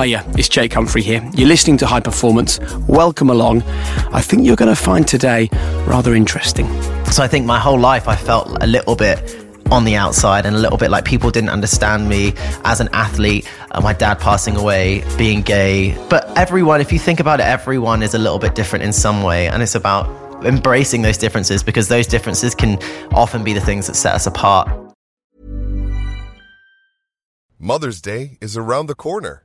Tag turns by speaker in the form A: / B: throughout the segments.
A: Hiya, it's Jake Humphrey here. You're listening to High Performance. Welcome along. I think you're going to find today rather interesting.
B: So I think my whole life I felt a little bit on the outside and a little bit like people didn't understand me as an athlete, uh, my dad passing away, being gay. But everyone, if you think about it, everyone is a little bit different in some way. And it's about embracing those differences because those differences can often be the things that set us apart.
C: Mother's Day is around the corner.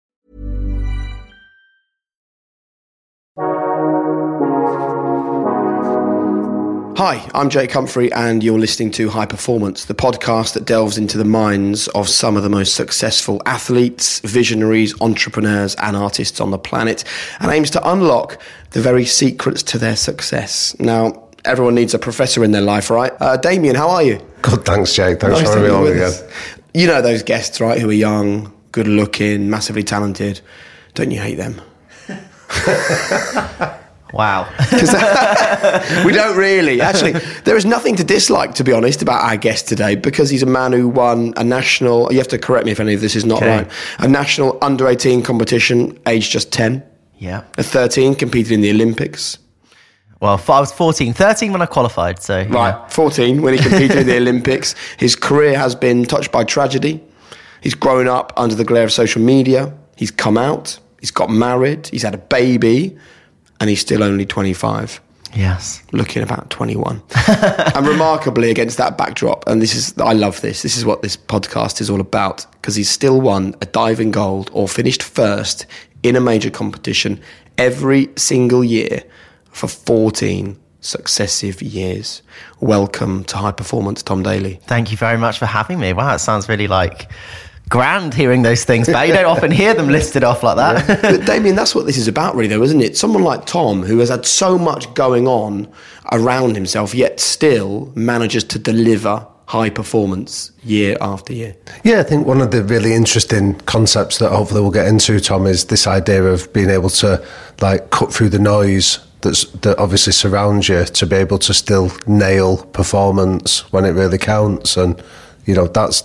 A: Hi, I'm Jake Humphrey, and you're listening to High Performance, the podcast that delves into the minds of some of the most successful athletes, visionaries, entrepreneurs, and artists on the planet, and aims to unlock the very secrets to their success. Now, everyone needs a professor in their life, right? Uh, Damien, how are you?
D: Good, thanks, Jake. Thanks
A: Nice
D: for having me on again.
A: us. You know those guests, right, who are young, good looking, massively talented. Don't you hate them?
B: Wow.
A: we don't really. Actually, there is nothing to dislike, to be honest, about our guest today because he's a man who won a national. You have to correct me if any of this is not
B: Okay.
A: right. A national under 18 competition, aged just 10.
B: yeah.
A: At 13, competed in the Olympics.
B: Well, I was 14, 13 when I qualified. So, you know.
A: Right, 14 when he competed in the Olympics. His career has been touched by tragedy. He's grown up under the glare of social media. He's come out. He's got married. He's had a baby. And he's still only 25.
B: Yes.
A: looking about 21. and remarkably, against that backdrop, and this is, I love this, this is what this podcast is all about, because he's still won a diving gold or finished first in a major competition every single year for 14 successive years. Welcome to High Performance, Tom Daley.
B: Thank you very much for having me. Wow, it sounds really like grand hearing those things, but you don't often hear them listed off like that.
A: but Damien, that's what this is about, really, though, isn't it? Someone like Tom, who has had so much going on around himself, yet still manages to deliver high performance year after year.
D: Yeah, I think one of the really interesting concepts that hopefully we'll get into, Tom, is this idea of being able to like cut through the noise that's that obviously surrounds you to be able to still nail performance when it really counts. And you know, that's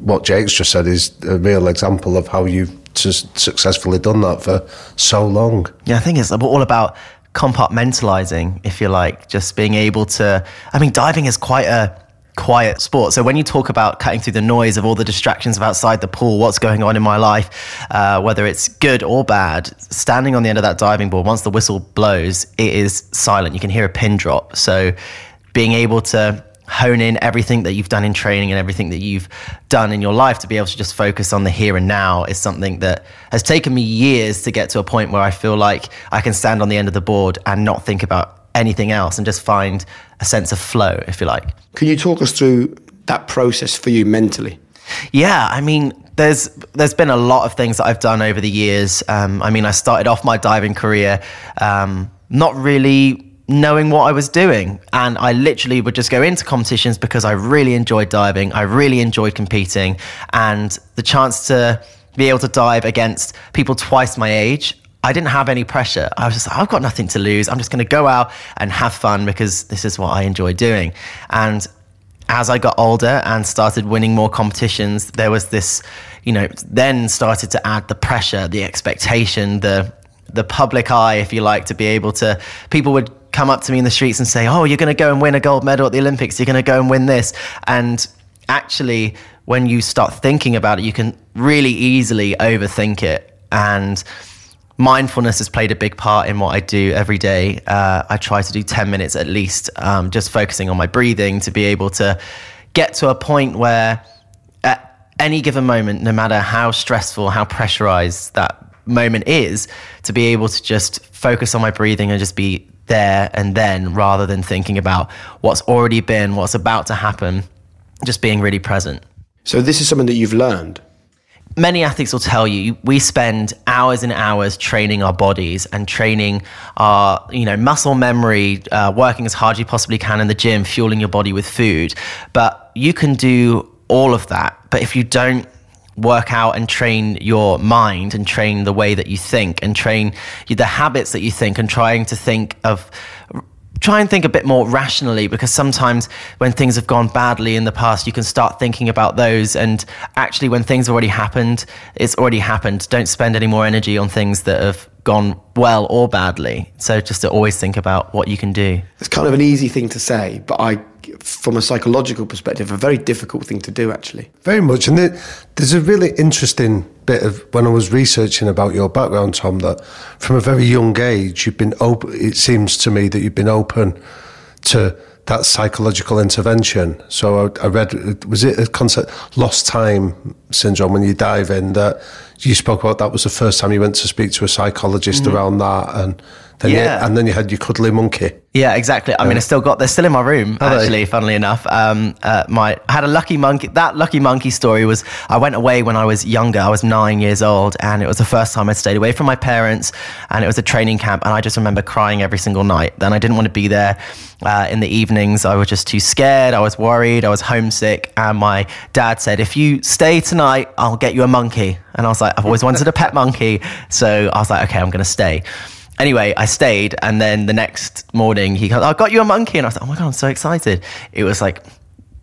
D: what Jake's just said is a real example of how you've su- successfully done that for so long.
B: Yeah, I think it's all about compartmentalizing, if you like, just being able to. I mean, diving is quite a quiet sport. So when you talk about cutting through the noise of all the distractions of outside the pool, what's going on in my life, uh, whether it's good or bad, standing on the end of that diving board, once the whistle blows, it is silent. You can hear a pin drop. So being able to hone in everything that you've done in training and everything that you've done in your life to be able to just focus on the here and now is something that has taken me years to get to a point where I feel like I can stand on the end of the board and not think about anything else and just find a sense of flow, if you like.
A: Can you talk us through that process for you mentally?
B: Yeah, I mean, there's there's been a lot of things that I've done over the years. Um, I mean, I started off my diving career um, not really knowing what I was doing, and I literally would just go into competitions because I really enjoyed diving. I really enjoyed competing, and the chance to be able to dive against people twice my age. I didn't have any pressure. I was just like, I've got nothing to lose. I'm just going to go out and have fun because this is what I enjoy doing. And as I got older and started winning more competitions, there was this, you know, then started to add the pressure, the expectation, the the public eye, if you like, to be able to. People would come up to me in the streets and say, "Oh, you're going to go and win a gold medal at the Olympics. You're going to go and win this." And actually, when you start thinking about it, you can really easily overthink it. And mindfulness has played a big part in what I do every day. Uh, I try to do 10 minutes at least, um, just focusing on my breathing to be able to get to a point where at any given moment, no matter how stressful, how pressurized that moment is, to be able to just focus on my breathing and just be there and then rather than thinking about what's already been, what's about to happen, just being really present.
A: So this is something that you've learned.
B: Many athletes will tell you we spend hours and hours training our bodies and training our, you know, muscle memory, uh, working as hard as you possibly can in the gym, fueling your body with food. But you can do all of that, but if you don't work out and train your mind and train the way that you think and train the habits that you think and trying to think of try and think a bit more rationally because sometimes when things have gone badly in the past, you can start thinking about those. And actually, when things already happened, it's already happened. Don't spend any more energy on things that have gone well or badly. So just to always think about what you can do.
A: It's kind of an easy thing to say, but I, from a psychological perspective, a very difficult thing to do actually.
D: Very much. And there's a really interesting bit of when I was researching about your background, Tom, that from a very young age, you've been open, it seems to me that you've been open to that psychological intervention. So I, I read, was it a concept, lost time syndrome, when you dive in, that you spoke about that was the first time you went to speak to a psychologist mm-hmm. around that. And then yeah. You, and then you had your cuddly monkey.
B: Yeah, exactly. I mean, I still got they're still in my room actually. They? Funnily enough, um, uh, my I had a lucky monkey. That lucky monkey story was I went away when I was younger. I was nine years old, and it was the first time I'd stayed away from my parents, and it was a training camp. And I just remember crying every single night. Then I didn't want to be there uh, in the evenings. I was just too scared. I was worried. I was homesick, and my dad said, "If you stay tonight, I'll get you a monkey." And I was like, "I've always wanted a pet monkey," so I was like, "Okay, I'm going to stay." Anyway, I stayed, and then the next morning he goes, oh, "I got you a monkey," and I was like, "Oh my god, I'm so excited!" It was like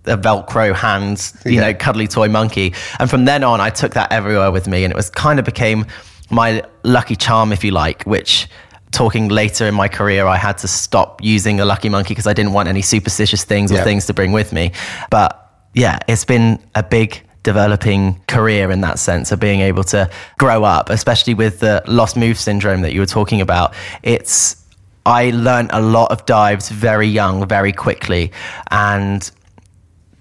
B: a Velcro hands, you yeah. know, cuddly toy monkey, and from then on, I took that everywhere with me, and it was kind of became my lucky charm, if you like, which. Talking later in my career, I had to stop using a lucky monkey because I didn't want any superstitious things or yeah. things to bring with me. But yeah, it's been a big developing career in that sense of being able to grow up, especially with the lost move syndrome that you were talking about. It's I learned a lot of dives very young, very quickly, and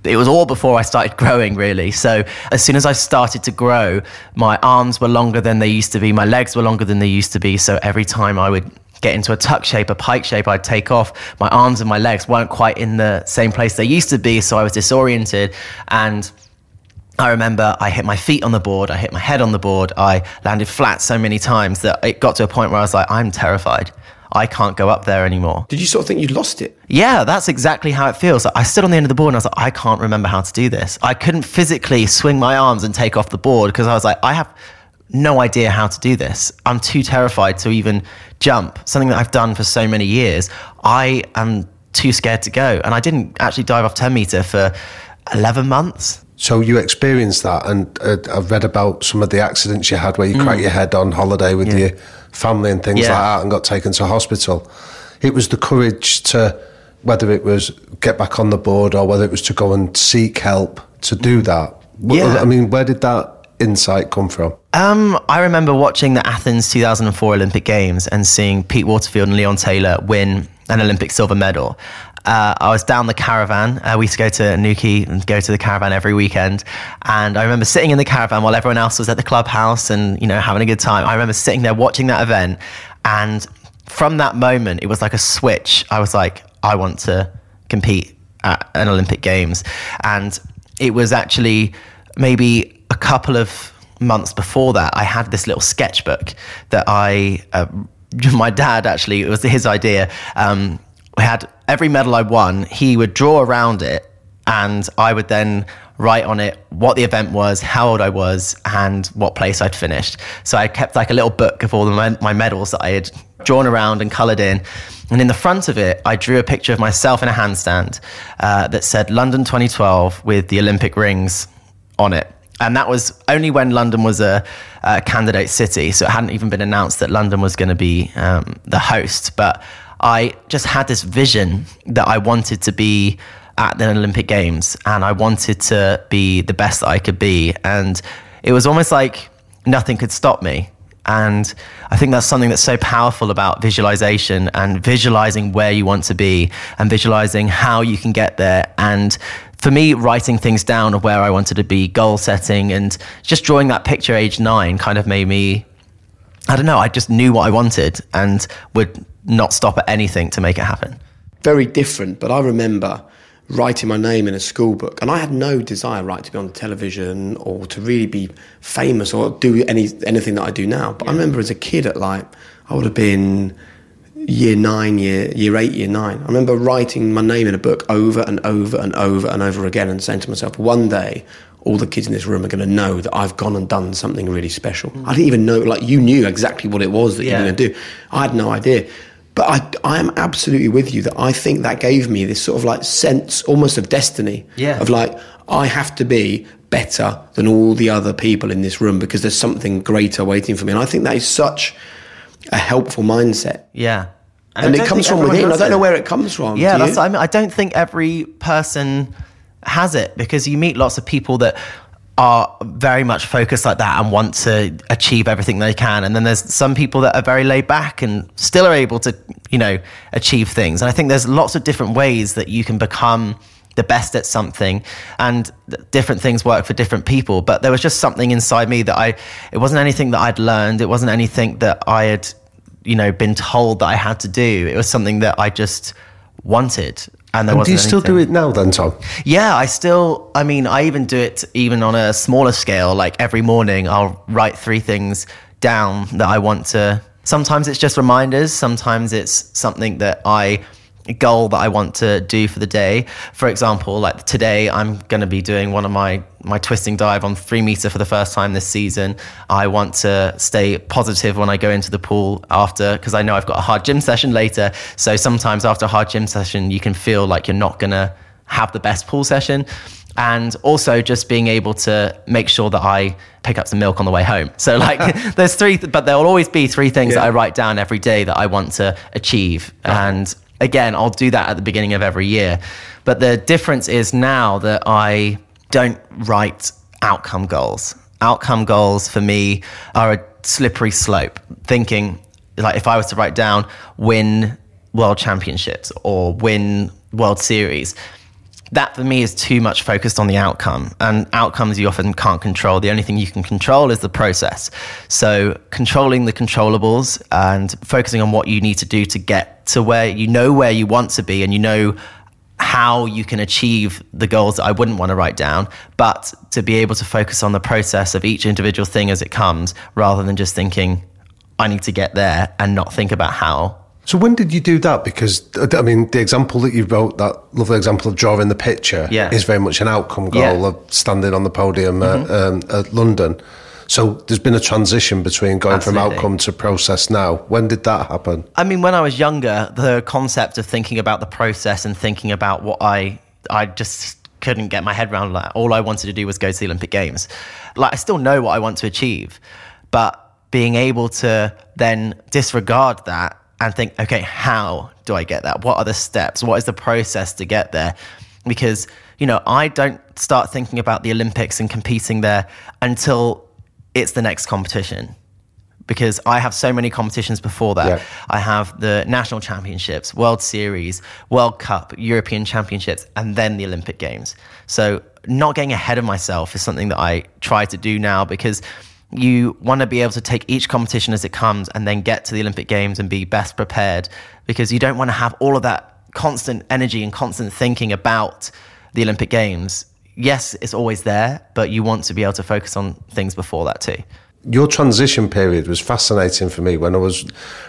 B: it was all before I started growing, really. So as soon as I started to grow, my arms were longer than they used to be, my legs were longer than they used to be. So every time I would get into a tuck shape, a pike shape, I'd take off. My arms and my legs weren't quite in the same place they used to be, so I was disoriented and I remember I hit my feet on the board, I hit my head on the board, I landed flat so many times that it got to a point where I was like, I'm terrified. I can't go up there anymore.
A: Did you sort of think you'd lost it?
B: Yeah, that's exactly how it feels. I stood on the end of the board and I was like, I can't remember how to do this. I couldn't physically swing my arms and take off the board because I was like, I have no idea how to do this. I'm too terrified to even jump, something that I've done for so many years. I am too scared to go. And I didn't actually dive off 10 meter for 11 months.
D: So you experienced that, and uh, I've read about some of the accidents you had where you mm. cracked your head on holiday with yeah. your family and things yeah. like that, and got taken to hospital. It was the courage to, whether it was get back on the board or whether it was to go and seek help to do that. Yeah. I mean, where did that insight come from?
B: Um, I remember watching the Athens 2004 Olympic Games and seeing Pete Waterfield and Leon Taylor win an Olympic silver medal uh, I was down the caravan. Uh, we used to go to Newquay and go to the caravan every weekend. And I remember sitting in the caravan while everyone else was at the clubhouse and, you know, having a good time. I remember sitting there watching that event. And from that moment, it was like a switch. I was like, I want to compete at an Olympic Games. And it was actually maybe a couple of months before that, I had this little sketchbook that I, uh, my dad actually, it was his idea. Um, had every medal I won, he would draw around it, and I would then write on it what the event was, how old I was, and what place I'd finished. So I kept like a little book of all the, my medals that I had drawn around and coloured in. And in the front of it, I drew a picture of myself in a handstand uh, that said London 2012 with the Olympic rings on it. And that was only when London was a, a candidate city. So it hadn't even been announced that London was going to be um, the host. But I just had this vision that I wanted to be at the Olympic Games and I wanted to be the best that I could be. And it was almost like nothing could stop me. And I think that's something that's so powerful about visualization and visualizing where you want to be and visualizing how you can get there. And for me, writing things down of where I wanted to be, goal setting, and just drawing that picture age nine kind of made me, I don't know, I just knew what I wanted and would not stop at anything to make it happen.
A: Very different, but I remember writing my name in a school book, and I had no desire, right, to be on television or to really be famous or do any anything that I do now. But I remember as a kid, at like I would have been year nine, year year eight, year nine. I remember writing my name in a book over and over and over and over again, and saying to myself, one day. All the kids in this room are going to know that I've gone and done something really special. Mm. I didn't even know, like, you knew exactly what it was that you were going to do. I had no idea. But I, I am absolutely with you that I think that gave me this sort of like sense almost of destiny.
B: Yeah.
A: Of like, I have to be better than all the other people in this room because there's something greater waiting for me. And I think that is such a helpful mindset.
B: Yeah.
A: And,
B: I
A: it comes from within. I don't
B: it.
A: know where it comes from.
B: Yeah, that's I mean. I don't think every person has it because you meet lots of people that are very much focused like that and want to achieve everything they can. And then there's some people that are very laid back and still are able to, you know, achieve things. And I think there's lots of different ways that you can become the best at something and different things work for different people. But there was just something inside me that I, it wasn't anything that I'd learned. It wasn't anything that I had, you know, been told that I had to do. It was something that I just wanted. And there
D: And do you still
B: anything-
D: do it now then, Tom?
B: yeah, I still, I mean, I even do it even on a smaller scale. Like every morning, I'll write three things down that I want to. Sometimes it's just reminders, sometimes it's something that I, goal that I want to do for the day. For example, like today, I'm going to be doing one of my, my twisting dive on three meter for the first time this season. I want to stay positive when I go into the pool after, because I know I've got a hard gym session later. So sometimes after a hard gym session, you can feel like you're not going to have the best pool session and also just being able to make sure that I pick up some milk on the way home. So like there's three but there'll always be three things that I write down every day that I want to achieve and again I'll do that at the beginning of every year. But the difference is now that I don't write outcome goals. Outcome goals for me are a slippery slope. Thinking like if I was to write down win world championships or win world series, that for me is too much focused on the outcome. And outcomes you often can't control. The only thing you can control is the process. So controlling the controllables and focusing on what you need to do to get to where you know where you want to be and you know how you can achieve the goals that I wouldn't want to write down, but to be able to focus on the process of each individual thing as it comes rather than just thinking, I need to get there and not think about how
D: So when did you do that? Because I mean, the example that you wrote, that lovely example of drawing the picture,
B: Yeah.
D: is very much an outcome goal
B: Yeah. Mm-hmm.
D: of standing on the podium at, um, at London. So there's been a transition between going from outcome to process now. When did that happen?
B: I mean, when I was younger, the concept of thinking about the process and thinking about what I, I just couldn't get my head around that. All I wanted to do was go to the Olympic Games. Like, I still know what I want to achieve, but being able to then disregard that and think, okay, how do I get that? What are the steps? What is the process to get there? Because, you know, I don't start thinking about the Olympics and competing there until it's the next competition because I have so many competitions before that.
D: Yeah.
B: I have the national championships, World Series, World Cup, European championships, and then the Olympic Games. So, not getting ahead of myself is something that I try to do now because you want to be able to take each competition as it comes and then get to the Olympic Games and be best prepared because you don't want to have all of that constant energy and constant thinking about the Olympic Games. Yes, it's always there, but you want to be able to focus on things before that too.
D: Your transition period was fascinating for me when I was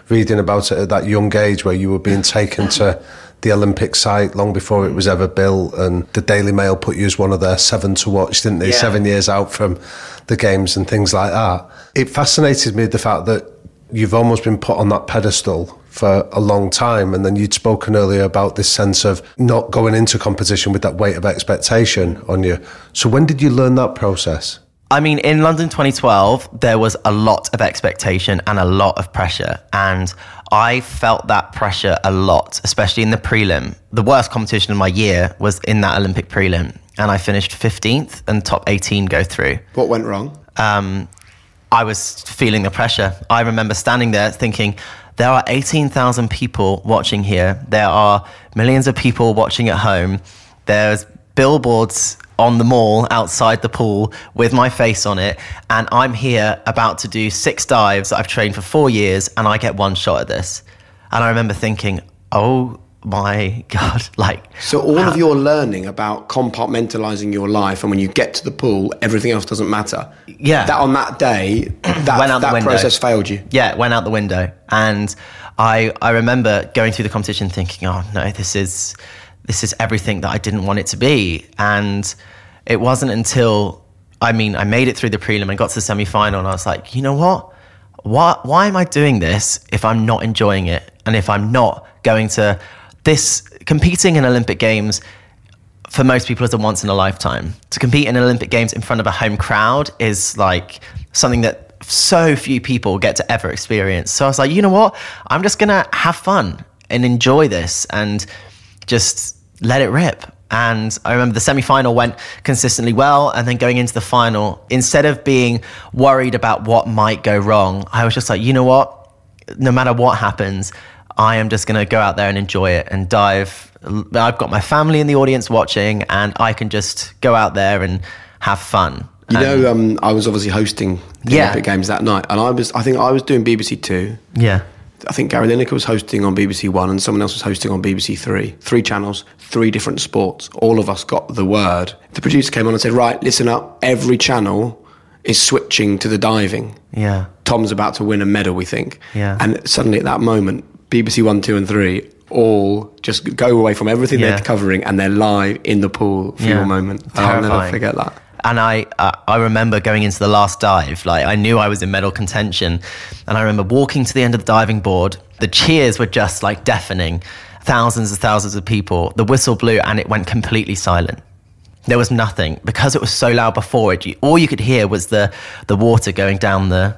D: reading about it at that young age where you were being taken to the Olympic site long before it was ever built and the Daily Mail put you as one of their seven to watch, didn't they?
B: Yeah.
D: Seven years out from the games and things like that. It fascinated me the fact that you've almost been put on that pedestal for a long time and then you'd spoken earlier about this sense of not going into competition with that weight of expectation on you. So when did you learn that process?
B: I mean, in London 2012, there was a lot of expectation and a lot of pressure. And I felt that pressure a lot, especially in the prelim. The worst competition of my year was in that Olympic prelim. And I finished 15th and top 18 go through.
A: What went wrong?
B: Um, I was feeling the pressure. I remember standing there thinking, there are 18,000 people watching here. There are millions of people watching at home. There's billboards on the mall outside the pool with my face on it. And I'm here about to do six dives that I've trained for four years and I get one shot at this. And I remember thinking, oh my God, like.
A: So all of uh, your learning about compartmentalizing your life and when you get to the pool, everything else doesn't matter.
B: Yeah.
A: That on that day, that,
B: Went out the
A: that
B: window.
A: process failed you.
B: Yeah, it went out the window. And I I remember going through the competition thinking, oh no, this is this is everything that I didn't want it to be. And it wasn't until I mean, I made it through the prelim and got to the semi final and I was like, you know what? Why why am I doing this if I'm not enjoying it? And if I'm not going to this competing in Olympic Games for most people is a once in a lifetime. To compete in Olympic Games in front of a home crowd is like something that so few people get to ever experience. So I was like, you know what? I'm just gonna have fun and enjoy this and just let it rip. And I remember the semi final went consistently well. And then going into the final, instead of being worried about what might go wrong, I was just like, you know what? No matter what happens, I am just going to go out there and enjoy it and dive. I've got my family in the audience watching, and I can just go out there and have fun.
A: You
B: And-
A: know, um, I was obviously hosting the
B: Yeah.
A: Olympic Games that night, and I was, I think I was doing BBC Two.
B: yeah.
A: I think Gary Lineker was hosting on BBC One, and someone else was hosting on BBC Three. Three channels, three different sports. All of us got the word. The producer came on and said, "Right, listen up. Every channel is switching to the diving.
B: Yeah.
A: Tom's about to win a medal, we think.
B: Yeah.
A: And suddenly, at that moment, BBC One, Two, and Three all just go away from everything
B: Yeah.
A: they're covering, and they're live in the pool for
B: Yeah.
A: your moment. I'll never forget that.
B: And I, uh, I remember going into the last dive, like I knew I was in medal contention. And I remember walking to the end of the diving board. The cheers were just like deafening. Thousands and thousands of people. The whistle blew and it went completely silent. There was nothing because it was so loud before it. All you could hear was the, the water going down the,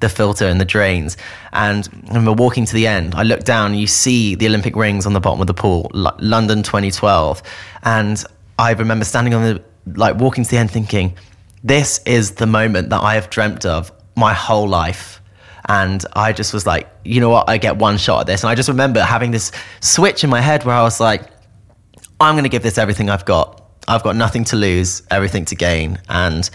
B: the filter and the drains. And when we're walking to the end. I look down and you see the Olympic rings on the bottom of the pool, London 2012. And I remember standing on the, like walking to the end thinking, this is the moment that I have dreamt of my whole life. And I just was like, you know what? I get one shot at this. And I just remember having this switch in my head where I was like, I'm going to give this everything I've got. I've got nothing to lose, everything to gain. And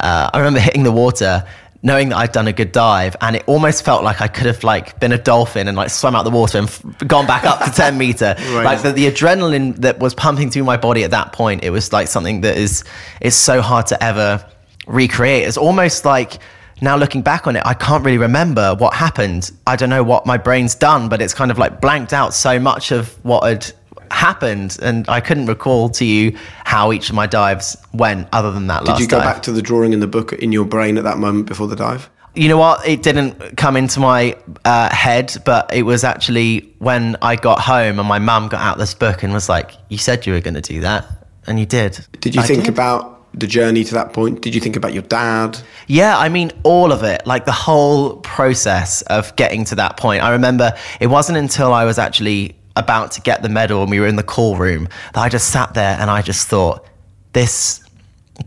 B: uh, I remember hitting the water, knowing that I'd done a good dive, and it almost felt like I could have like been a dolphin and like swum out the water and f- gone back up to 10 meter. Like the, the adrenaline that was pumping through my body at that point, it was like something that is is so hard to ever recreate. It's almost like now looking back on it, I can't really remember what happened. I don't know what my brain's done, but it's kind of like blanked out so much of what had happened, and I couldn't recall to you how each of my dives went, other than that
A: Did
B: last
A: you go
B: dive.
A: back to the drawing in the book in your brain at that moment before the dive?
B: You know what? It didn't come into my uh, head, but it was actually when I got home and my mum got out this book and was like, "You said you were going to do that, and you did."
A: Did you
B: I
A: think
B: did.
A: about the journey to that point? Did you think about your dad?
B: Yeah, I mean, all of it, like the whole process of getting to that point. I remember it wasn't until I was actually about to get the medal and we were in the call room that I just sat there and I just thought, this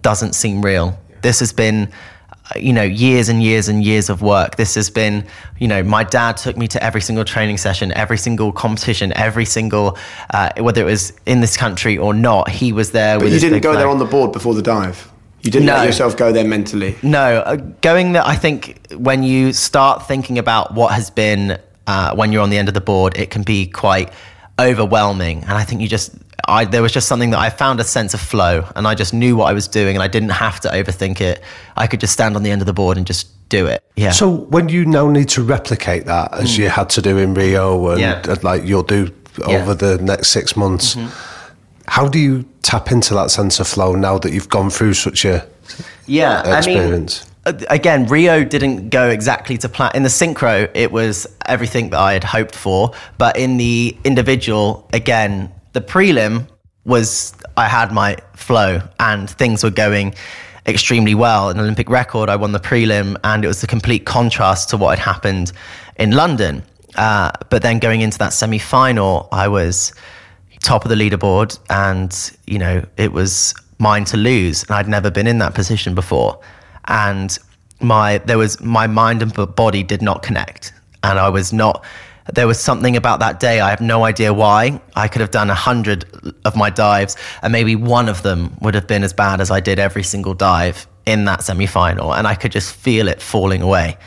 B: doesn't seem real. This has been, you know, years and years and years of work. This has been, you know, my dad took me to every single training session, every single competition, every single, uh, whether it was in this country or not, he was there
A: But you didn't go there on the board before the dive. You didn't
B: No.
A: let yourself go there mentally.
B: No, uh, going there, I think when you start thinking about what has been uh, when you're on the end of the board, it can be quite overwhelming. And I think you just, I, there was just something that I found a sense of flow and I just knew what I was doing and I didn't have to overthink it. I could just stand on the end of the board and just do it. Yeah.
D: So when you now need to replicate that as you had to do in Rio and,
B: Yeah.
D: and like you'll do
B: Yeah.
D: over the next six months, how do you tap into that sense of flow now that you've gone through such a
B: yeah, I mean,
D: experience?
B: Again, Rio didn't go exactly to plan. In the synchro, it was everything that I had hoped for. But in the individual, again, the prelim was I had my flow and things were going extremely well. An Olympic record, I won the prelim, and it was a complete contrast to what had happened in London. Uh, but then going into that semi final, I was top of the leaderboard and you know it was mine to lose and i'd never been in that position before and my there was my mind and body did not connect, and I was not. There was something about that day. I have no idea why. I could have done a hundred of my dives, and maybe one of them would have been as bad as I did every single dive in that semi final, and I could just feel it falling away.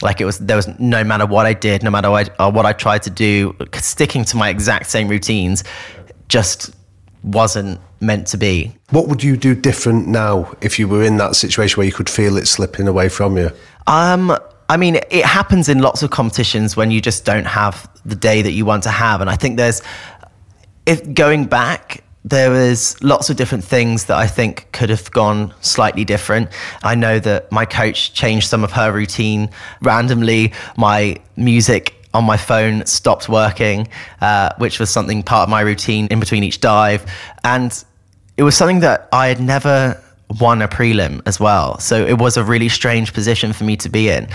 B: Like it was, there was no matter what I did, no matter what I, what I tried to do, sticking to my exact same routines, just wasn't meant to be.
D: What would you do different now if you were in that situation where you could feel it slipping away from you?
B: Um, I mean, it happens in lots of competitions when you just don't have the day that you want to have, and I think there's, if going back, there was lots of different things that I think could have gone slightly different. I know that my coach changed some of her routine randomly. My music on my phone stopped working, uh, which was something part of my routine in between each dive. And it was something that I had never won a prelim as well. So it was a really strange position for me to be in.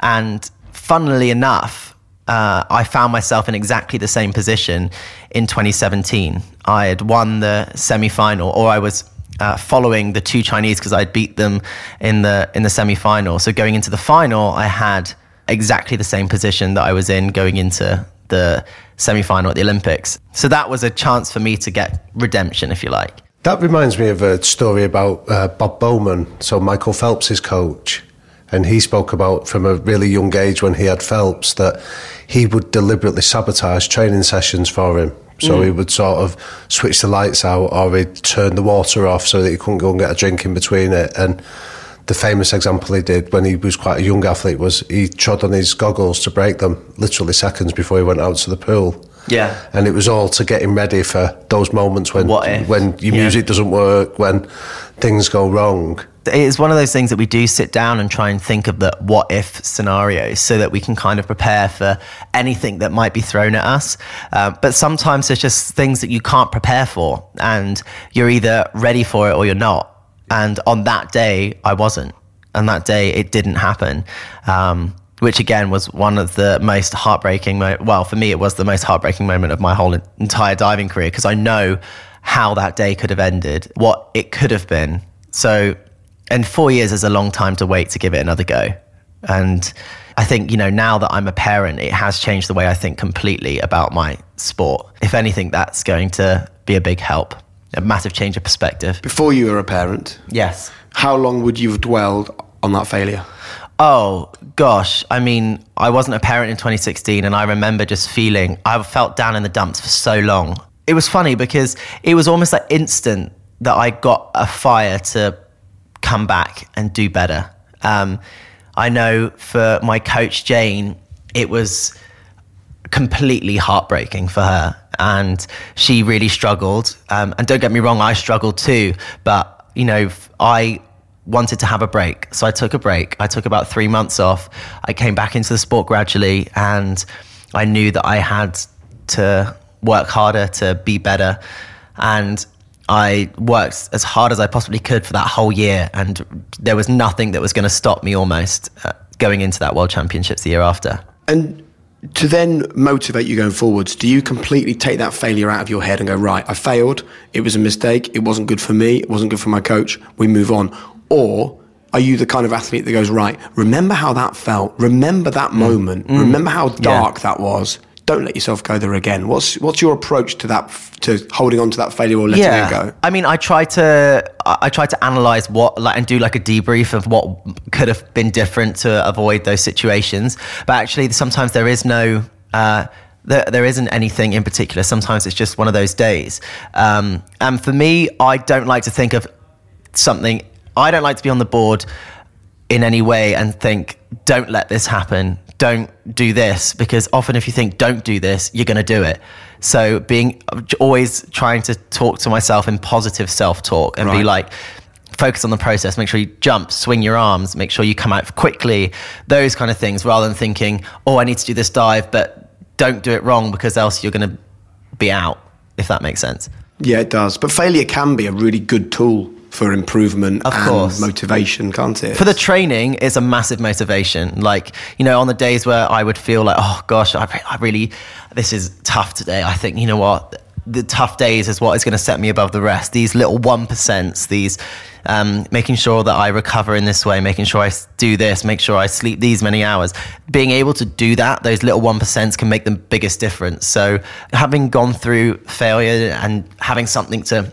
B: And funnily enough, uh, I found myself in exactly the same position in 2017. I had won the semi final, or I was uh, following the two Chinese because I'd beat them in the in the semi final. So going into the final, I had exactly the same position that I was in going into the semi final at the Olympics. So that was a chance for me to get redemption, if you like.
D: That reminds me of a story about uh, Bob Bowman, so Michael Phelps' coach. And he spoke about from a really young age when he had Phelps that he would deliberately sabotage training sessions for him. So mm. he would sort of switch the lights out or he'd turn the water off so that he couldn't go and get a drink in between it. And the famous example he did when he was quite a young athlete was he trod on his goggles to break them literally seconds before he went out to the pool.
B: Yeah.
D: And it was all to get him ready for those moments when when your yeah. music doesn't work, when things go wrong
B: it's one of those things that we do sit down and try and think of the what if scenarios so that we can kind of prepare for anything that might be thrown at us. Uh, but sometimes there's just things that you can't prepare for, and you're either ready for it or you're not. And on that day, I wasn't. And that day, it didn't happen. Um, which again was one of the most heartbreaking. Mo- well, for me, it was the most heartbreaking moment of my whole entire diving career because I know how that day could have ended, what it could have been. So and four years is a long time to wait to give it another go. And I think, you know, now that I'm a parent, it has changed the way I think completely about my sport. If anything, that's going to be a big help, a massive change of perspective.
A: Before you were a parent?
B: Yes.
A: How long would you have dwelled on that failure?
B: Oh, gosh. I mean, I wasn't a parent in 2016, and I remember just feeling, I felt down in the dumps for so long. It was funny because it was almost like instant that I got a fire to come back and do better. Um, I know for my coach Jane, it was completely heartbreaking for her, and she really struggled. Um, and don't get me wrong, I struggled too. But you know, I wanted to have a break, so I took a break. I took about three months off. I came back into the sport gradually, and I knew that I had to work harder to be better. And I worked as hard as I possibly could for that whole year, and there was nothing that was going to stop me almost uh, going into that World Championships the year after.
A: And to then motivate you going forwards, do you completely take that failure out of your head and go, right, I failed, it was a mistake, it wasn't good for me, it wasn't good for my coach, we move on? Or are you the kind of athlete that goes, right, remember how that felt, remember that mm. moment, mm. remember how dark yeah. that was, don't let yourself go there again. What's what's your approach to that to holding on to that failure or letting yeah. it go?
B: I mean, I try to I try to analyze what like and do like a debrief of what could have been different to avoid those situations. But actually, sometimes there is no. Uh, there, there isn't anything in particular. Sometimes it's just one of those days. Um, and for me, I don't like to think of something. I don't like to be on the board in any way and think, don't let this happen. Don't do this. Because often if you think don't do this you're going to do it. So being always trying to talk to myself in positive self-talk and right. be like focus on the process make sure you jump swing your arms make sure you come out quickly those kind of things rather than thinking oh i need to do this dive but don't do it wrong because else you're going to be out if that makes sense.
A: Yeah it does. But failure can be a really good tool for improvement of course. motivation, can't it?
B: For the training, it's a massive motivation. Like, you know, on the days where I would feel like, oh gosh, I, I really, this is tough today. I think, you know what? The tough days is what is going to set me above the rest. These little 1%, these um, making sure that I recover in this way, making sure I do this, make sure I sleep these many hours. Being able to do that, those little 1% can make the biggest difference. So having gone through failure and having something to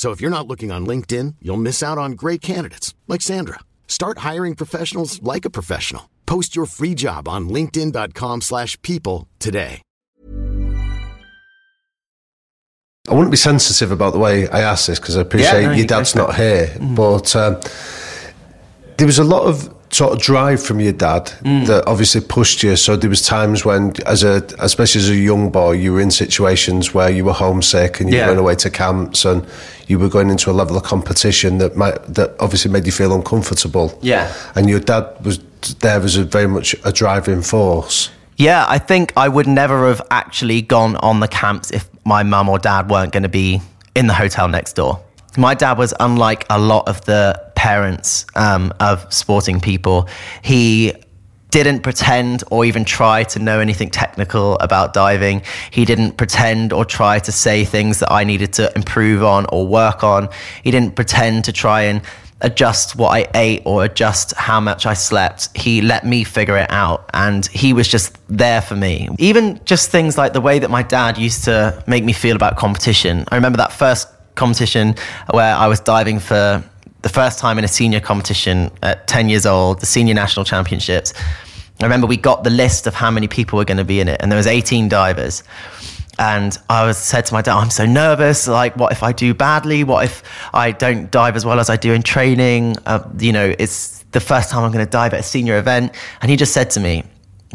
E: So if you're not looking on LinkedIn, you'll miss out on great candidates like Sandra. Start hiring professionals like a professional. Post your free job on linkedin.com/people slash people today.
D: I wouldn't be sensitive about the way I ask this because I appreciate
B: Yeah, no,
D: your
B: you
D: dad's
B: for it.
D: not here. But um, there was a lot of sort of drive from your dad
B: Mm.
D: that obviously pushed you. So there was times when, as a especially as a young boy, you were in situations where you were homesick and you
B: Yeah.
D: were going away to camps and you were going into a level of competition that might that obviously made you feel uncomfortable.
B: Yeah.
D: and your dad was there as a very much a driving force.
B: Yeah, I think I would never have actually gone on the camps if my mum or dad weren't going to be in the hotel next door. My dad was unlike a lot of the parents um, of sporting people. He didn't pretend or even try to know anything technical about diving. He didn't pretend or try to say things that I needed to improve on or work on. He didn't pretend to try and adjust what I ate or adjust how much I slept. He let me figure it out and he was just there for me. Even just things like the way that my dad used to make me feel about competition. I remember that first competition where I was diving for the first time in a senior competition at 10 years old, the senior national championships. I remember we got the list of how many people were going to be in it and there was 18 divers. And I was said to my dad, I'm so nervous. Like, what if I do badly? What if I don't dive as well as I do in training? Uh, you know, it's the first time I'm going to dive at a senior event. And he just said to me,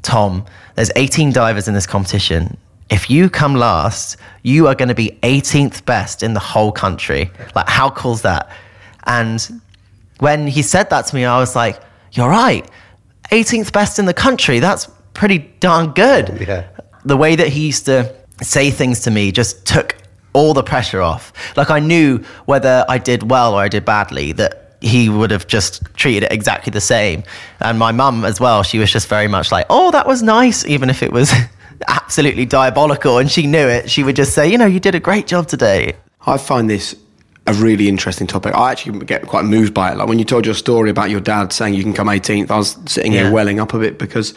B: Tom, there's 18 divers in this competition. If you come last, you are going to be 18th best in the whole country. Like, how cool's that? And when he said that to me, I was like, you're right. 18th best in the country. That's pretty darn good.
D: Yeah.
B: The way that he used to say things to me just took all the pressure off. Like I knew whether I did well or I did badly that he would have just treated it exactly the same. And my mum as well, she was just very much like, "Oh, that was nice," even if it was absolutely diabolical and she knew it. She would just say, "You know, you did a great job today."
A: I find this a really interesting topic. I actually get quite moved by it. Like when you told your story about your dad saying you can come 18th, I was sitting
B: Yeah.
A: here welling up a bit because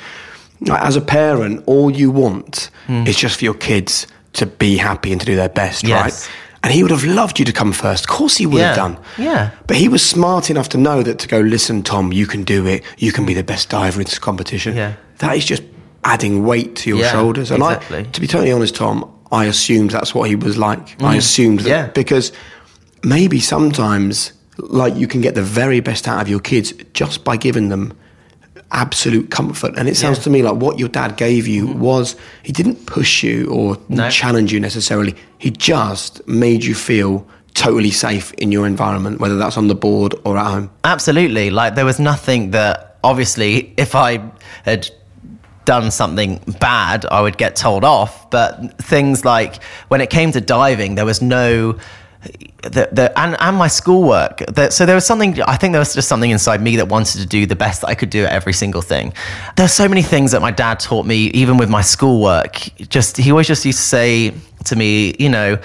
A: like, as a parent, all you want hmm. is just for your kids to be happy and to do their best,
B: Yes.
A: right? And he would have loved you to come first. Of course he would have done.
B: Yeah.
A: But he was smart enough to know that to go, listen, Tom, you can do it. You can be the best diver in this competition.
B: Yeah.
A: That is just adding weight to your
B: Yeah,
A: shoulders. And
B: exactly.
A: I, to be totally honest, Tom, I assumed that's what he was like. I assumed that
B: Mm. Yeah.
A: because maybe sometimes like you can get the very best out of your kids just by giving them absolute comfort and it sounds
B: Yeah.
A: to me like what your dad gave you was he didn't push you or
B: No.
A: challenge you necessarily he just made you feel totally safe in your environment whether that's on the board or at home
B: Absolutely. Like there was nothing that obviously if I had done something bad, I would get told off. But things like when it came to diving, there was no the, the, and, and my schoolwork. The, so there was something, I think there was just something inside me that wanted to do the best that I could do at every single thing. There's so many things that my dad taught me, even with my schoolwork. Just, he always just used to say to me, you know,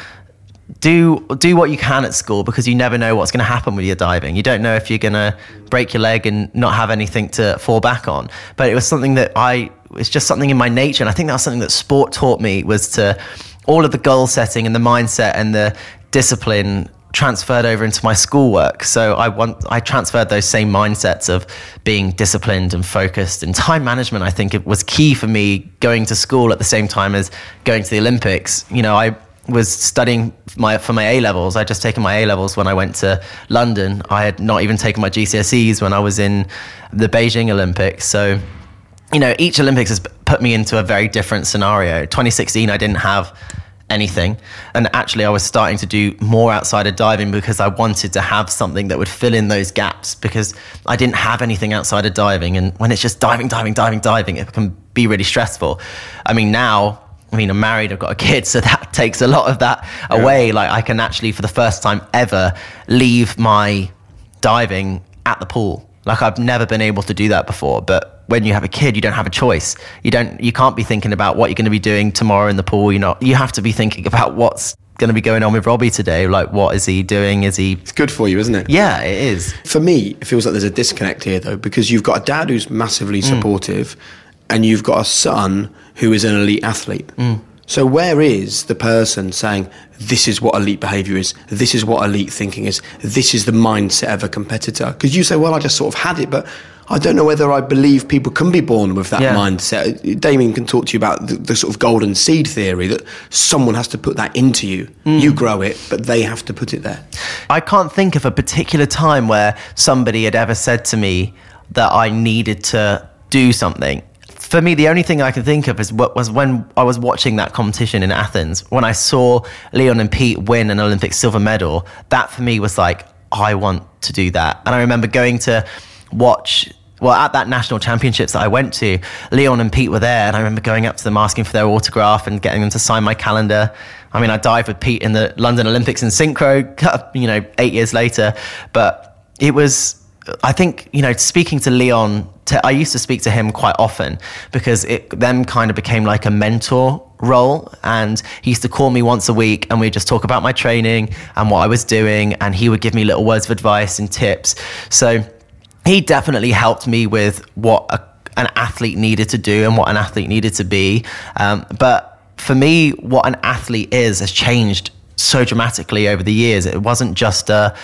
B: do do what you can at school because you never know what's going to happen with your diving. You don't know if you're going to break your leg and not have anything to fall back on. But it was something that I it's just something in my nature, and I think that's something that sport taught me was to all of the goal setting and the mindset and the discipline transferred over into my schoolwork. So I want I transferred those same mindsets of being disciplined and focused and time management. I think it was key for me going to school at the same time as going to the Olympics. You know, I was studying my for my A levels. I'd just taken my A levels when I went to London. I had not even taken my GCSEs when I was in the Beijing Olympics. So, you know, each Olympics has put me into a very different scenario. 2016, I didn't have anything, and actually, I was starting to do more outside of diving because I wanted to have something that would fill in those gaps because I didn't have anything outside of diving. And when it's just diving, diving, diving, diving, it can be really stressful. I mean, now I mean, I'm married, I've got a kid, so that takes a lot of that away. Like, I can actually, for the first time ever, leave my diving at the pool. Like, I've never been able to do that before. But when you have a kid, you don't have a choice. You don't, you can't be thinking about what you're going to be doing tomorrow in the pool. You're not, you have to be thinking about what's going to be going on with Robbie today. Like, what is he doing? Is he?
A: It's good for you, isn't it?
B: Yeah, it is.
A: For me, it feels like there's a disconnect here, though, because you've got a dad who's massively
B: Mm.
A: supportive, and you've got a son who is an elite athlete.
B: Mm.
A: So where is the person saying this is what elite behaviour is, this is what elite thinking is, this is the mindset of a competitor? Because you say, well, I just sort of had it, but I don't know whether I believe people can be born with that
B: Yeah.
A: mindset. Damian can talk to you about the, the sort of golden seed theory that someone has to put that into you.
B: Mm.
A: You grow it, but they have to put it there.
B: I can't think of a particular time where somebody had ever said to me that I needed to do something. For me, the only thing I can think of is what was when I was watching that competition in Athens. When I saw Leon and Pete win an Olympic silver medal, that for me was like, I want to do that. And I remember going to watch well, at that national championships that I went to, Leon and Pete were there, and I remember going up to them asking for their autograph and getting them to sign my calendar. I mean, I dived with Pete in the London Olympics in synchro, you know, eight years later, but it was. I think you know, speaking to Leon, to, I used to speak to him quite often because it then kind of became like a mentor role. And he used to call me once a week, and we'd just talk about my training and what I was doing, and he would give me little words of advice and tips. So he definitely helped me with what a, an athlete needed to do and what an athlete needed to be. Um, but for me, what an athlete is has changed so dramatically over the years. It wasn't just a,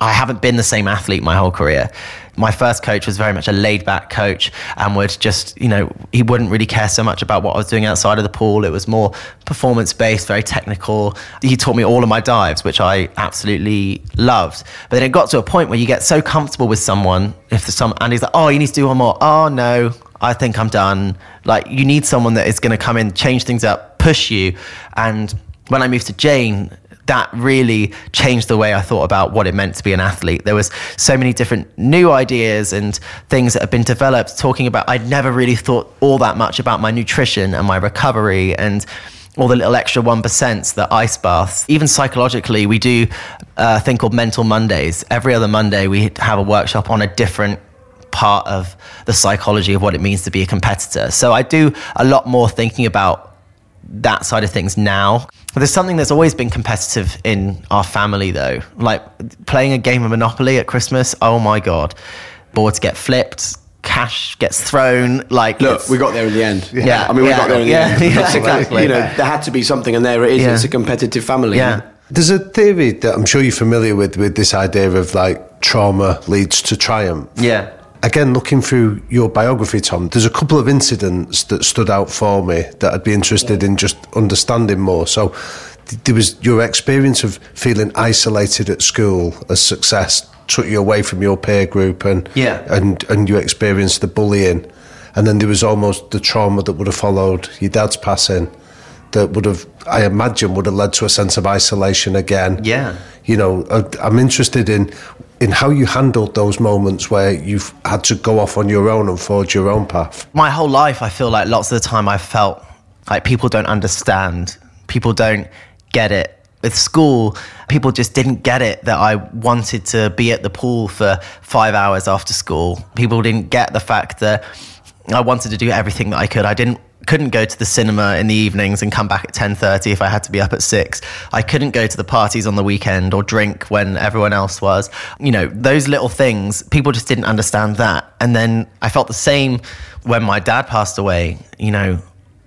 B: I haven't been the same athlete my whole career. My first coach was very much a laid back coach and would just, you know, he wouldn't really care so much about what I was doing outside of the pool. It was more performance based, very technical. He taught me all of my dives, which I absolutely loved. But then it got to a point where you get so comfortable with someone, if there's some, and he's like, oh, you need to do one more. Oh, no, I think I'm done. Like, you need someone that is going to come in, change things up, push you. And when I moved to Jane, that really changed the way I thought about what it meant to be an athlete. There was so many different new ideas and things that have been developed talking about I'd never really thought all that much about my nutrition and my recovery and all the little extra 1%, the ice baths. Even psychologically, we do a thing called Mental Mondays. Every other Monday, we have a workshop on a different part of the psychology of what it means to be a competitor. So I do a lot more thinking about that side of things now. There's something that's always been competitive in our family, though. Like playing a game of Monopoly at Christmas. Oh my god, boards get flipped, cash gets thrown. Like
A: Look, we got there in the end.
B: Yeah.
A: I mean, we
B: Yeah.
A: got there in the
B: Yeah.
A: end.
B: Yeah,
A: Because,
B: exactly.
A: You know, there had to be something, and there it is.
B: Yeah.
A: It's a competitive family.
B: Yeah.
D: There's a theory that I'm sure you're familiar with, with this idea of like trauma leads to triumph.
B: Yeah.
D: Again, looking through your biography, Tom, there's a couple of incidents that stood out for me that I'd be interested in just understanding more. So, there was your experience of feeling isolated at school as success took you away from your peer group, and
B: Yeah.
D: and and you experienced the bullying, and then there was almost the trauma that would have followed your dad's passing, that would have, I imagine, would have led to a sense of isolation again
B: Yeah.
D: you know I- i'm interested in in how you handled those moments where you've had to go off on your own and forge your own path
B: my whole life, I feel like lots of the time I've felt like people don't understand, people don't get it. with school, people just didn't get it that I wanted to be at the pool for five hours after school. People didn't get the fact that I wanted to do everything that I could. I didn't couldn't go to the cinema in the evenings and come back at 10:30 if I had to be up at 6. I couldn't go to the parties on the weekend or drink when everyone else was. You know, those little things, people just didn't understand that. And then I felt the same when my dad passed away, you know,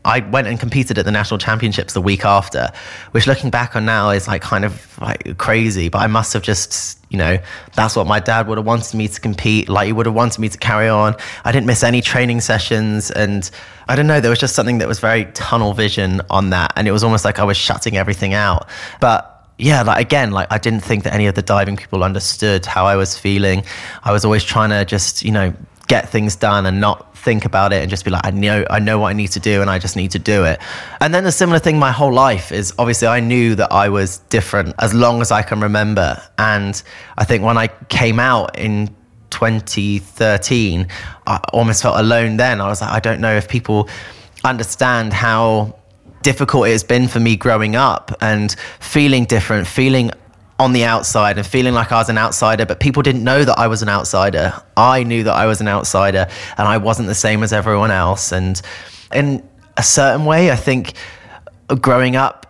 B: I went and competed at the national championships the week after, which looking back on now is like kind of like crazy. But I must have just, you know, that's what my dad would have wanted me to compete. Like he would have wanted me to carry on. I didn't miss any training sessions, and I don't know. There was just something that was very tunnel vision on that, and it was almost like I was shutting everything out. But yeah, like again, like I didn't think that any of the diving people understood how I was feeling. I was always trying to just, you know, get things done and not think about it and just be like, I know, I know what I need to do and I just need to do it. And then a similar thing my whole life is obviously I knew that I was different as long as I can remember. And I think when I came out in 2013, I almost felt alone then. I was like, I don't know if people understand how difficult it has been for me growing up and feeling different, feeling on the outside and feeling like I was an outsider, but people didn't know that I was an outsider. I knew that I was an outsider and I wasn't the same as everyone else. And in a certain way, I think growing up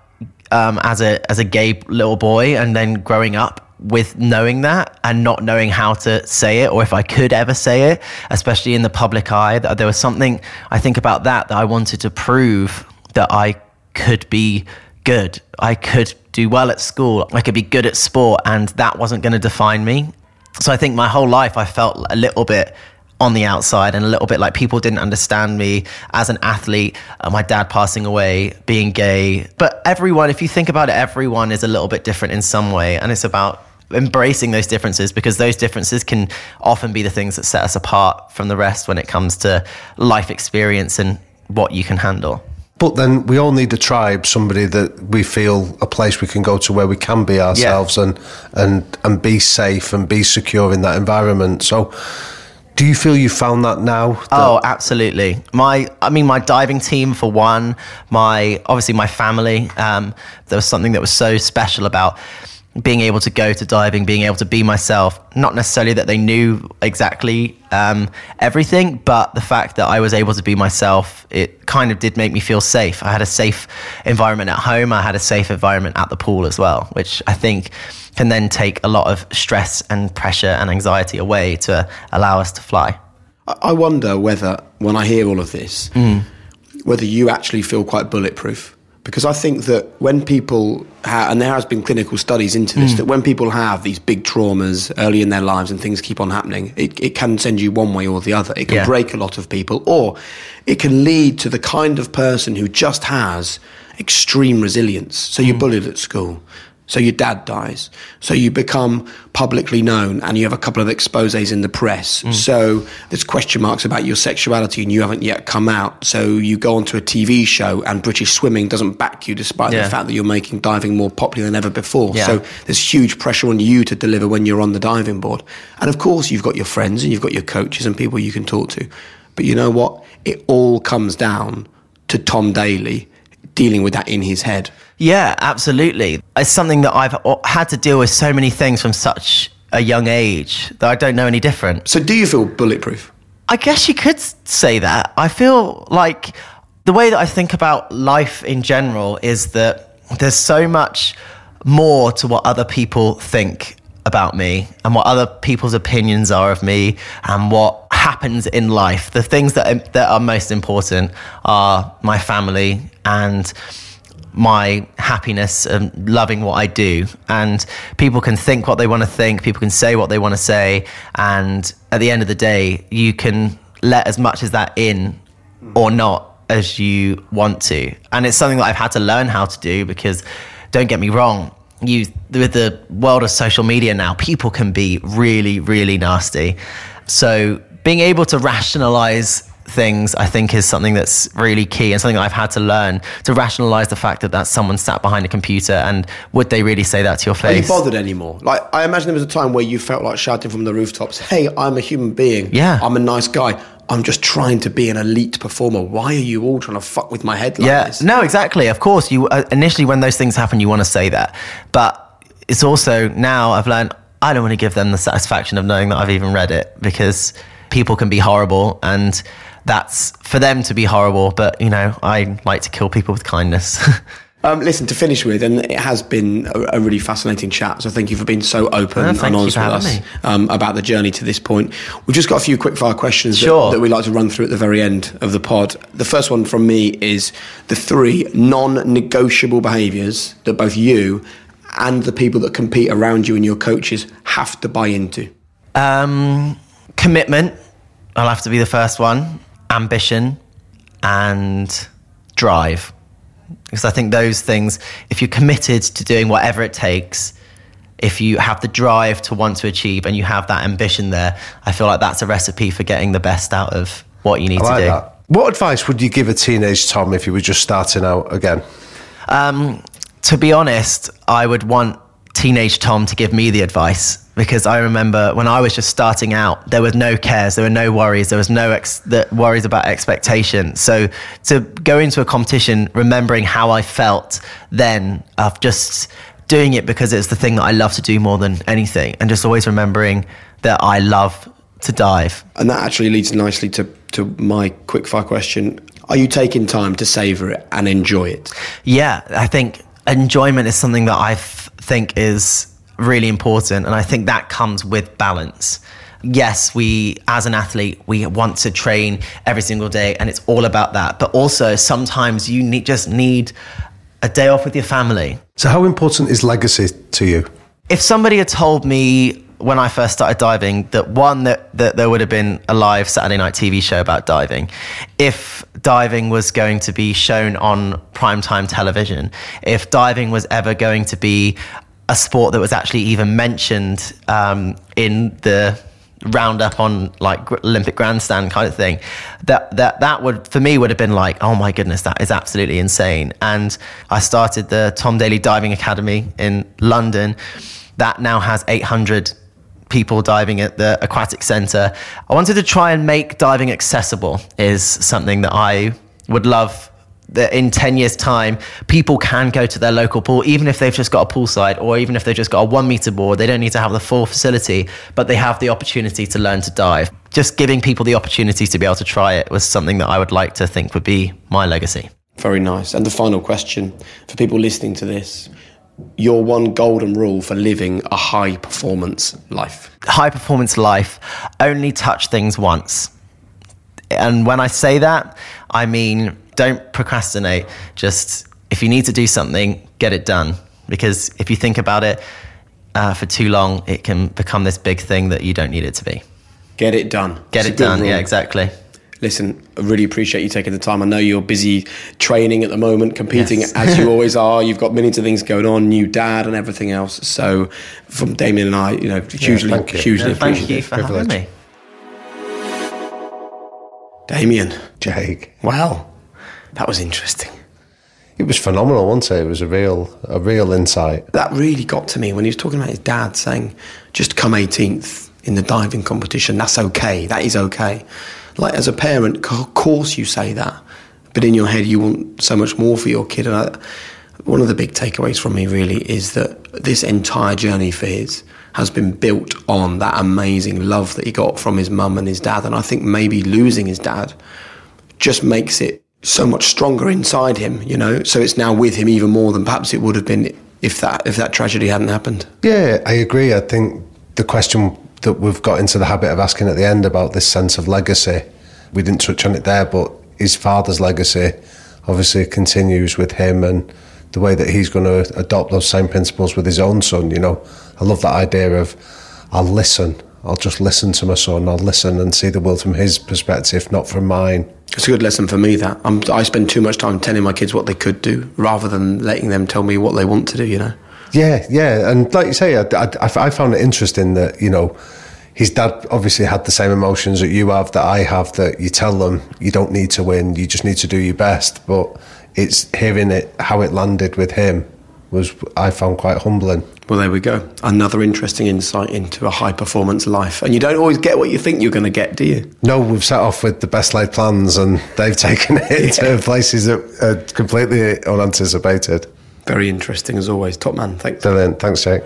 B: um, as a as a gay little boy and then growing up with knowing that and not knowing how to say it or if I could ever say it, especially in the public eye, that there was something I think about that that I wanted to prove that I could be good. I could do well at school. I could be good at sport, and that wasn't going to define me. So I think my whole life I felt a little bit on the outside and a little bit like people didn't understand me as an athlete, uh, my dad passing away, being gay. But everyone, if you think about it, everyone is a little bit different in some way. And it's about embracing those differences because those differences can often be the things that set us apart from the rest when it comes to life experience and what you can handle.
D: But then we all need a tribe, somebody that we feel a place we can go to where we can be ourselves yeah. and and and be safe and be secure in that environment. So do you feel you found that now? That
B: oh, absolutely. My, I mean, my diving team for one. My obviously my family. Um, there was something that was so special about being able to go to diving, being able to be myself. Not necessarily that they knew exactly um, everything, but the fact that I was able to be myself, it kind of did make me feel safe. I had a safe environment at home. I had a safe environment at the pool as well, which I think can then take a lot of stress and pressure and anxiety away to allow us to fly.
A: I wonder whether, when I hear all of this, mm. whether you actually feel quite bulletproof because I think that when people have, and there has been clinical studies into this, mm. that when people have these big traumas early in their lives and things keep on happening, it, it can send you one way or the other. It can yeah. break a lot of people, or it can lead to the kind of person who just has extreme resilience. So you're mm. bullied at school. So your dad dies. So you become publicly known and you have a couple of exposes in the press. Mm. So there's question marks about your sexuality and you haven't yet come out. So you go onto a TV show and British Swimming doesn't back you despite yeah. the fact that you're making diving more popular than ever before. Yeah. So there's huge pressure on you to deliver when you're on the diving board. And of course, you've got your friends and you've got your coaches and people you can talk to. But you know what? It all comes down to Tom Daley dealing with that in his head.
B: Yeah, absolutely. It's something that I've had to deal with so many things from such a young age that I don't know any different.
A: So, do you feel bulletproof?
B: I guess you could say that. I feel like the way that I think about life in general is that there's so much more to what other people think about me and what other people's opinions are of me and what happens in life. The things that are, that are most important are my family and my happiness and loving what I do. And people can think what they want to think, people can say what they want to say. And at the end of the day, you can let as much as that in or not as you want to. And it's something that I've had to learn how to do because don't get me wrong, you with the world of social media now, people can be really, really nasty. So being able to rationalize things I think is something that's really key and something I've had to learn to rationalize the fact that that's someone sat behind a computer and would they really say that to your face?
A: Are you bothered anymore? Like I imagine there was a time where you felt like shouting from the rooftops, "Hey, I'm a human being.
B: Yeah,
A: I'm a nice guy. I'm just trying to be an elite performer. Why are you all trying to fuck with my head like
B: yeah,
A: this?
B: no, exactly. Of course, you uh, initially when those things happen, you want to say that, but it's also now I've learned I don't want to give them the satisfaction of knowing that I've even read it because people can be horrible and that's for them to be horrible. But you know, I like to kill people with kindness.
A: Um, listen, to finish with, and it has been a, a, really fascinating chat. So thank you for being so open
B: Oh,
A: and honest with us um, about the journey to this point. We've just got a few quick fire questions that-
B: Sure.
A: that, we like to run through at the very end of the pod. The first one from me is the three non-negotiable behaviours that both you and the people that compete around you and your coaches have to buy into.
B: Um, commitment. I'll have to be the first one. Ambition and drive. Because I think those things, if you're committed to doing whatever it takes, if you have the drive to want to achieve and you have that ambition there, I feel like that's a recipe for getting the best out of what you need
D: I
B: to do.
D: that. What advice would you give a teenage Tom if you were just starting out again?
B: Um, to be honest, I would want teenage Tom to give me the advice because I remember when I was just starting out, there was no cares, there were no worries, there was no ex- the worries about expectation. So to go into a competition, remembering how I felt then of just doing it because it's the thing that I love to do more than anything, and just always remembering that I love to dive.
A: And that actually leads nicely to, to my quick fire question. Are you taking time to savour it and enjoy it?
B: Yeah, I think enjoyment is something that I f- think is really important. And I think that comes with balance. Yes, we, as an athlete, we want to train every single day and it's all about that. But also, sometimes you need, just need a day off with your family.
D: So, how important is legacy to you?
B: If somebody had told me when I first started diving that one that, that there would have been a live Saturday night TV show about diving, if diving was going to be shown on primetime television, if diving was ever going to be a sport that was actually even mentioned um, in the roundup on like Olympic grandstand kind of thing, that that that would for me would have been like, oh my goodness, that is absolutely insane. And I started the Tom Daley Diving Academy in London. That now has 800 people diving at the aquatic center. I wanted to try and make diving accessible. Is something that I would love that in 10 years time people can go to their local pool even if they've just got a poolside or even if they've just got a one meter board they don't need to have the full facility but they have the opportunity to learn to dive just giving people the opportunity to be able to try it was something that i would like to think would be my legacy
A: Very nice. And the final question for people listening to this your one golden rule for living a high performance life.
B: high performance life only touch things once. And when i say that i mean don't procrastinate. Just if you need to do something get it done. Because if you think about it uh, for too long it can become this big thing that you don't need it to be.
A: Get it done.
B: get
A: It's
B: it done yeah exactly
A: Listen, I really appreciate you taking the time. I know you're busy training at the moment, competing
B: Yes.
A: as you always are. You've got millions of things going on, new dad and everything else. So, from Damian and I, you know, hugely,
D: thank you.
A: hugely
B: Yeah, thank
A: appreciative.
B: you for having me
A: Damian,
D: Jake.
A: wow, that was interesting.
D: It was phenomenal, wasn't it? It was a real, a real insight.
A: That really got to me when he was talking about his dad saying, just come 18th in the diving competition. That's okay. That is okay. Like, as a parent, of course you say that. But in your head, you want so much more for your kid. And I, one of the big takeaways from me really is that this entire journey for his has been built on that amazing love that he got from his mum and his dad. And I think maybe losing his dad just makes it so much stronger inside him, you know. So it's now with him even more than perhaps it would have been if that if that tragedy hadn't happened.
D: Yeah, I agree. I think the question that we've got into the habit of asking at the end about this sense of legacy, we didn't touch on it there, but his father's legacy obviously continues with him and the way that he's going to adopt those same principles with his own son. You know, I love that idea of I'll listen. I'll just listen to my son. I'll listen and see the world from his perspective, not from mine.
A: It's a good lesson for me that I'm, I spend too much time telling my kids what they could do rather than letting them tell me what they want to do. You know.
D: Yeah, yeah, and like you say, I, I, I found it interesting that you know his dad obviously had the same emotions that you have, that I have. That you tell them you don't need to win, you just need to do your best. But it's hearing it how it landed with him was I found quite humbling.
A: Well, there we go. Another interesting insight into a high performance life. And you don't always get what you think you're going to get, do you?
D: No, we've set off with the best laid plans, and they've taken it to places that are completely unanticipated.
A: Very interesting as always. Top man, thanks.
D: Brilliant. Thanks, Jake.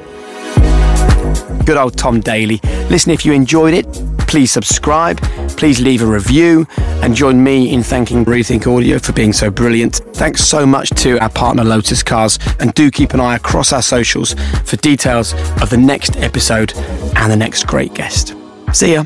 A: Good old Tom Daley. Listen, if you enjoyed it, please subscribe, please leave a review, and join me in thanking Rethink Audio for being so brilliant. Thanks so much to our partner Lotus Cars, and do keep an eye across our socials for details of the next episode and the next great guest. See ya.